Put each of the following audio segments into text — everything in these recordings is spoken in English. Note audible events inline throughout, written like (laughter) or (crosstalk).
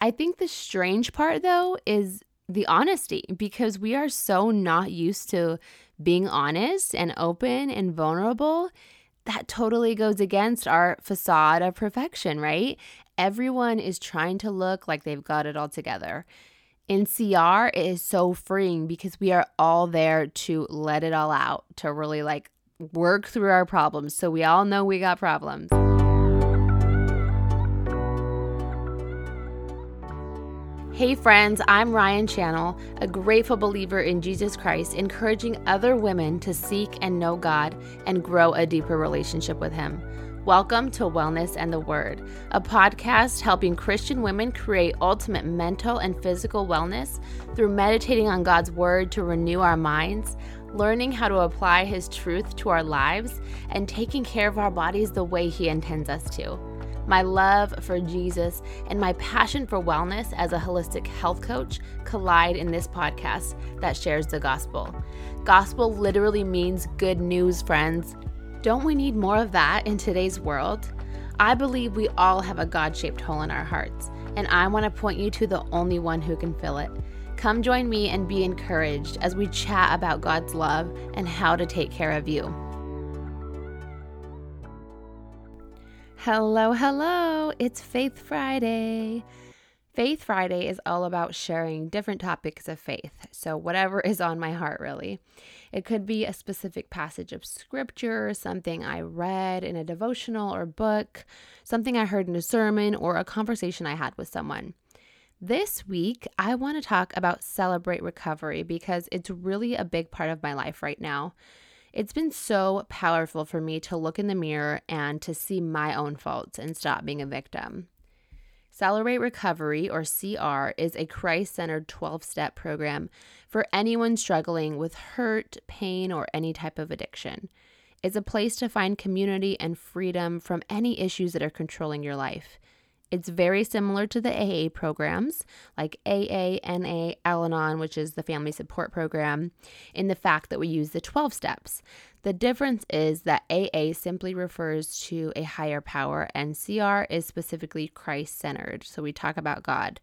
I think the strange part, though, is the honesty because we are so not used to being honest and open and vulnerable. That totally goes against our facade of perfection, right? Everyone is trying to look like they've got it all together. In CR, it is so freeing because we are all there to let it all out, to really like work through our problems. So we all know we got problems. Hey, friends, I'm Ryan Channel, a grateful believer in Jesus Christ, encouraging other women to seek and know God and grow a deeper relationship with Him. Welcome to Wellness and the Word, a podcast helping Christian women create ultimate mental and physical wellness through meditating on God's Word to renew our minds, learning how to apply His truth to our lives, and taking care of our bodies the way He intends us to. My love for Jesus and my passion for wellness as a holistic health coach collide in this podcast that shares the gospel. Gospel literally means good news, friends. Don't we need more of that in today's world? I believe we all have a God shaped hole in our hearts, and I want to point you to the only one who can fill it. Come join me and be encouraged as we chat about God's love and how to take care of you. Hello, hello. It's Faith Friday. Faith Friday is all about sharing different topics of faith. So, whatever is on my heart, really. It could be a specific passage of scripture, something I read in a devotional or book, something I heard in a sermon, or a conversation I had with someone. This week, I want to talk about celebrate recovery because it's really a big part of my life right now. It's been so powerful for me to look in the mirror and to see my own faults and stop being a victim. Celebrate Recovery, or CR, is a Christ centered 12 step program for anyone struggling with hurt, pain, or any type of addiction. It's a place to find community and freedom from any issues that are controlling your life. It's very similar to the AA programs like AA, NA, Al Anon, which is the family support program, in the fact that we use the 12 steps. The difference is that AA simply refers to a higher power and CR is specifically Christ centered. So we talk about God.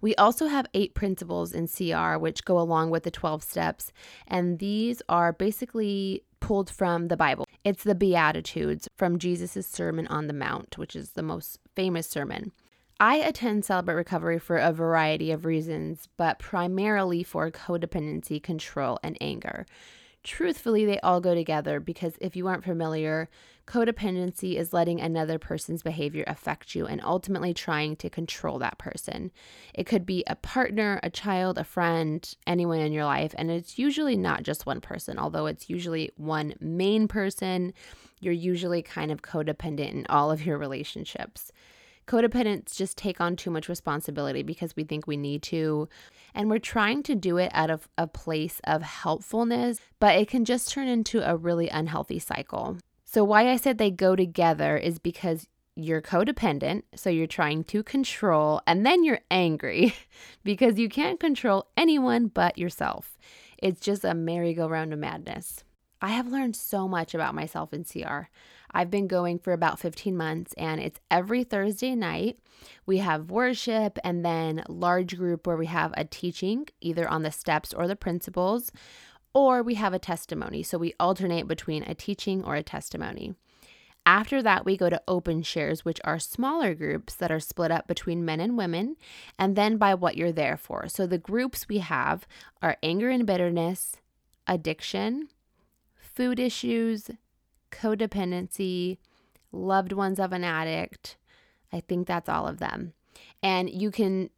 We also have eight principles in CR, which go along with the 12 steps, and these are basically pulled from the Bible. It's the Beatitudes from Jesus' Sermon on the Mount, which is the most famous sermon. I attend Celebrate Recovery for a variety of reasons, but primarily for codependency, control, and anger. Truthfully, they all go together because if you aren't familiar, codependency is letting another person's behavior affect you and ultimately trying to control that person. It could be a partner, a child, a friend, anyone in your life, and it's usually not just one person, although it's usually one main person. You're usually kind of codependent in all of your relationships. Codependents just take on too much responsibility because we think we need to. And we're trying to do it out of a place of helpfulness, but it can just turn into a really unhealthy cycle. So, why I said they go together is because you're codependent, so you're trying to control, and then you're angry (laughs) because you can't control anyone but yourself. It's just a merry-go-round of madness. I have learned so much about myself in CR. I've been going for about 15 months and it's every Thursday night. We have worship and then large group where we have a teaching either on the steps or the principles or we have a testimony. So we alternate between a teaching or a testimony. After that, we go to open shares, which are smaller groups that are split up between men and women, and then by what you're there for. So the groups we have are anger and bitterness, addiction, food issues, codependency, loved ones of an addict. I think that's all of them. And you can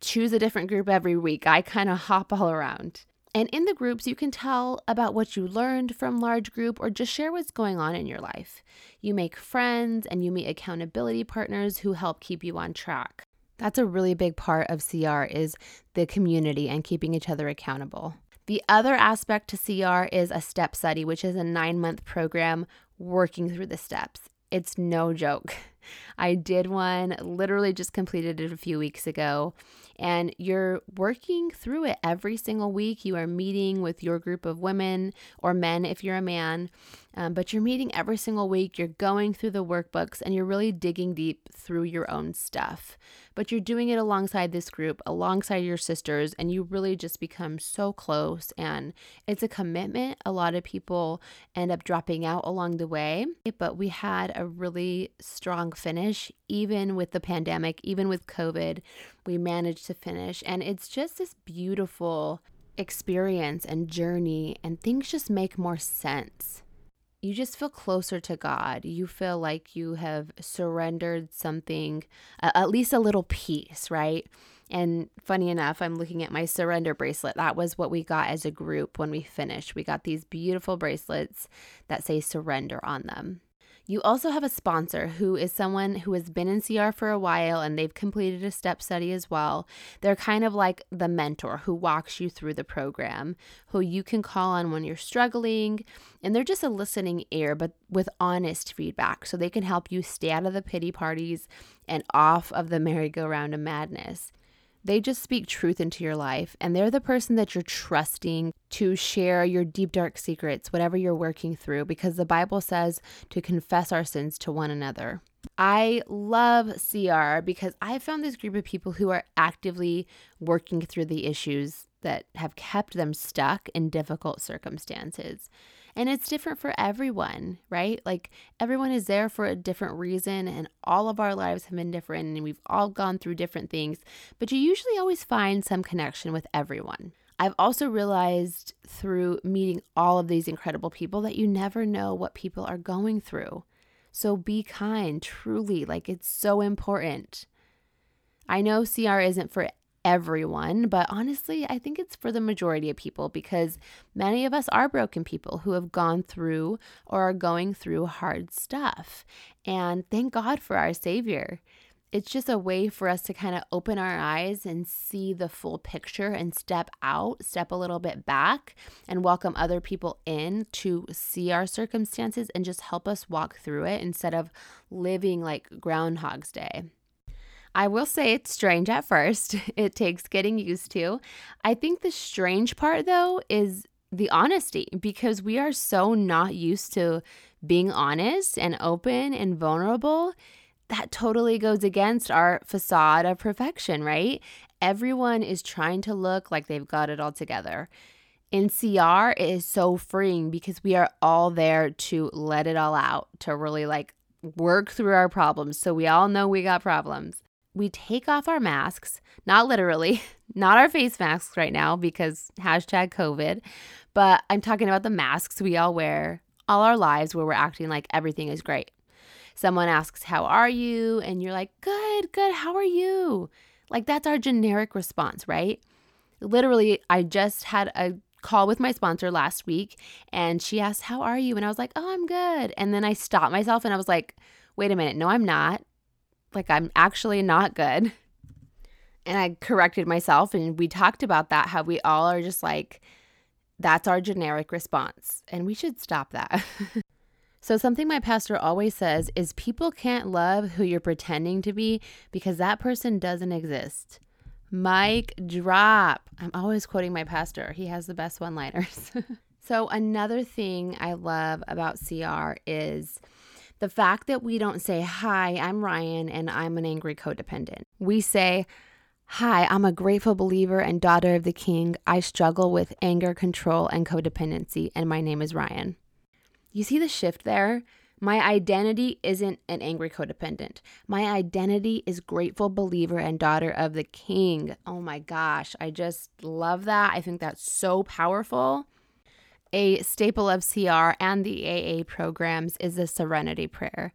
choose a different group every week. I kind of hop all around. And in the groups, you can tell about what you learned from large group or just share what's going on in your life. You make friends and you meet accountability partners who help keep you on track. That's a really big part of CR is the community and keeping each other accountable. The other aspect to CR is a step study, which is a nine month program working through the steps. It's no joke. (laughs) I did one, literally just completed it a few weeks ago. And you're working through it every single week. You are meeting with your group of women or men if you're a man, um, but you're meeting every single week. You're going through the workbooks and you're really digging deep through your own stuff. But you're doing it alongside this group, alongside your sisters, and you really just become so close. And it's a commitment. A lot of people end up dropping out along the way, but we had a really strong finish, even with the pandemic, even with COVID. We managed to finish, and it's just this beautiful experience and journey, and things just make more sense you just feel closer to God. You feel like you have surrendered something, uh, at least a little piece, right? And funny enough, I'm looking at my surrender bracelet. That was what we got as a group when we finished. We got these beautiful bracelets that say surrender on them. You also have a sponsor who is someone who has been in CR for a while and they've completed a step study as well. They're kind of like the mentor who walks you through the program, who you can call on when you're struggling. And they're just a listening ear, but with honest feedback. So they can help you stay out of the pity parties and off of the merry-go-round of madness. They just speak truth into your life, and they're the person that you're trusting to share your deep, dark secrets, whatever you're working through, because the Bible says to confess our sins to one another. I love CR because I found this group of people who are actively working through the issues that have kept them stuck in difficult circumstances. And it's different for everyone, right? Like everyone is there for a different reason, and all of our lives have been different, and we've all gone through different things, but you usually always find some connection with everyone. I've also realized through meeting all of these incredible people that you never know what people are going through. So be kind, truly, like it's so important. I know CR isn't for everyone, but honestly, I think it's for the majority of people because many of us are broken people who have gone through or are going through hard stuff. And thank God for our Savior. It's just a way for us to kind of open our eyes and see the full picture and step out, step a little bit back, and welcome other people in to see our circumstances and just help us walk through it instead of living like Groundhog's Day. I will say it's strange at first. (laughs) It takes getting used to. I think the strange part, though, is the honesty because we are so not used to being honest and open and vulnerable. That totally goes against our facade of perfection, right? Everyone is trying to look like they've got it all together. In CR, it is so freeing because we are all there to let it all out, to really like work through our problems. So we all know we got problems we take off our masks, not literally, (laughs) not our face masks right now because hashtag COVID, but I'm talking about the masks we all wear all our lives where we're acting like everything is great. Someone asks, How are you? And you're like, Good, good, how are you? Like that's our generic response, right? Literally, I just had a call with my sponsor last week and she asked, How are you? And I was like, Oh, I'm good. And then I stopped myself and I was like, Wait a minute, no, I'm not like I'm actually not good. And I corrected myself and we talked about that how we all are just like that's our generic response and we should stop that. (laughs) so something my pastor always says is people can't love who you're pretending to be because that person doesn't exist. Mic drop. I'm always quoting my pastor. He has the best one-liners. (laughs) so another thing I love about CR is the fact that we don't say, Hi, I'm Ryan and I'm an angry codependent. We say, Hi, I'm a grateful believer and daughter of the King. I struggle with anger, control, and codependency, and my name is Ryan. You see the shift there? My identity isn't an angry codependent. My identity is grateful believer and daughter of the King. Oh my gosh, I just love that. I think that's so powerful. A staple of CR and the AA programs is the Serenity Prayer.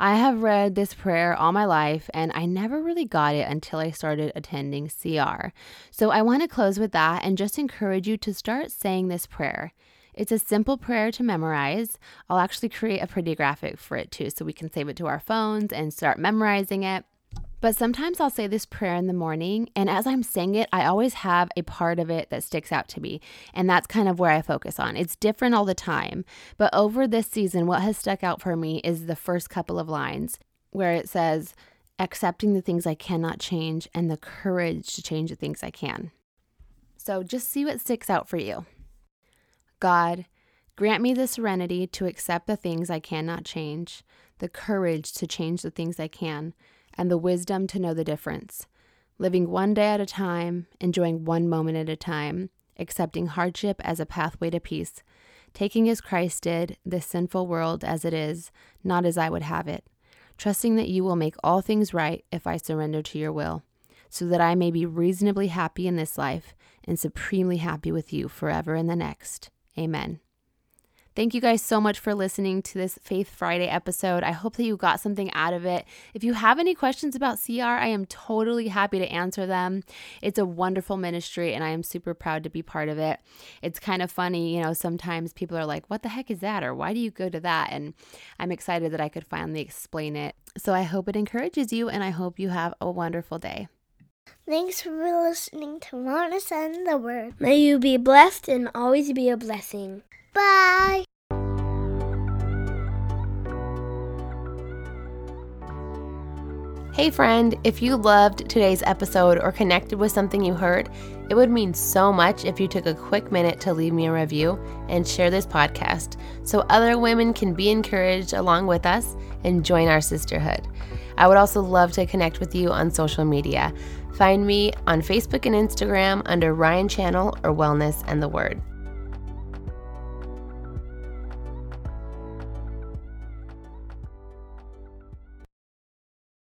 I have read this prayer all my life and I never really got it until I started attending CR. So I want to close with that and just encourage you to start saying this prayer. It's a simple prayer to memorize. I'll actually create a pretty graphic for it too so we can save it to our phones and start memorizing it. But sometimes I'll say this prayer in the morning, and as I'm saying it, I always have a part of it that sticks out to me. And that's kind of where I focus on. It's different all the time. But over this season, what has stuck out for me is the first couple of lines where it says, accepting the things I cannot change and the courage to change the things I can. So just see what sticks out for you. God, grant me the serenity to accept the things I cannot change, the courage to change the things I can, and the wisdom to know the difference. Living one day at a time, enjoying one moment at a time, accepting hardship as a pathway to peace, taking as Christ did this sinful world as it is, not as I would have it, trusting that you will make all things right if I surrender to your will, so that I may be reasonably happy in this life and supremely happy with you forever in the next. Amen. Thank you guys so much for listening to this Faith Friday episode. I hope that you got something out of it. If you have any questions about CR, I am totally happy to answer them. It's a wonderful ministry and I am super proud to be part of it. It's kind of funny, you know, sometimes people are like, what the heck is that? Or why do you go to that? And I'm excited that I could finally explain it. So I hope it encourages you and I hope you have a wonderful day. Thanks for listening to Wellness and the Word. May you be blessed and always be a blessing. Bye. Hey, friend, if you loved today's episode or connected with something you heard, it would mean so much if you took a quick minute to leave me a review and share this podcast so other women can be encouraged along with us and join our sisterhood. I would also love to connect with you on social media. Find me on Facebook and Instagram under Ryan Channel or Wellness and the Word.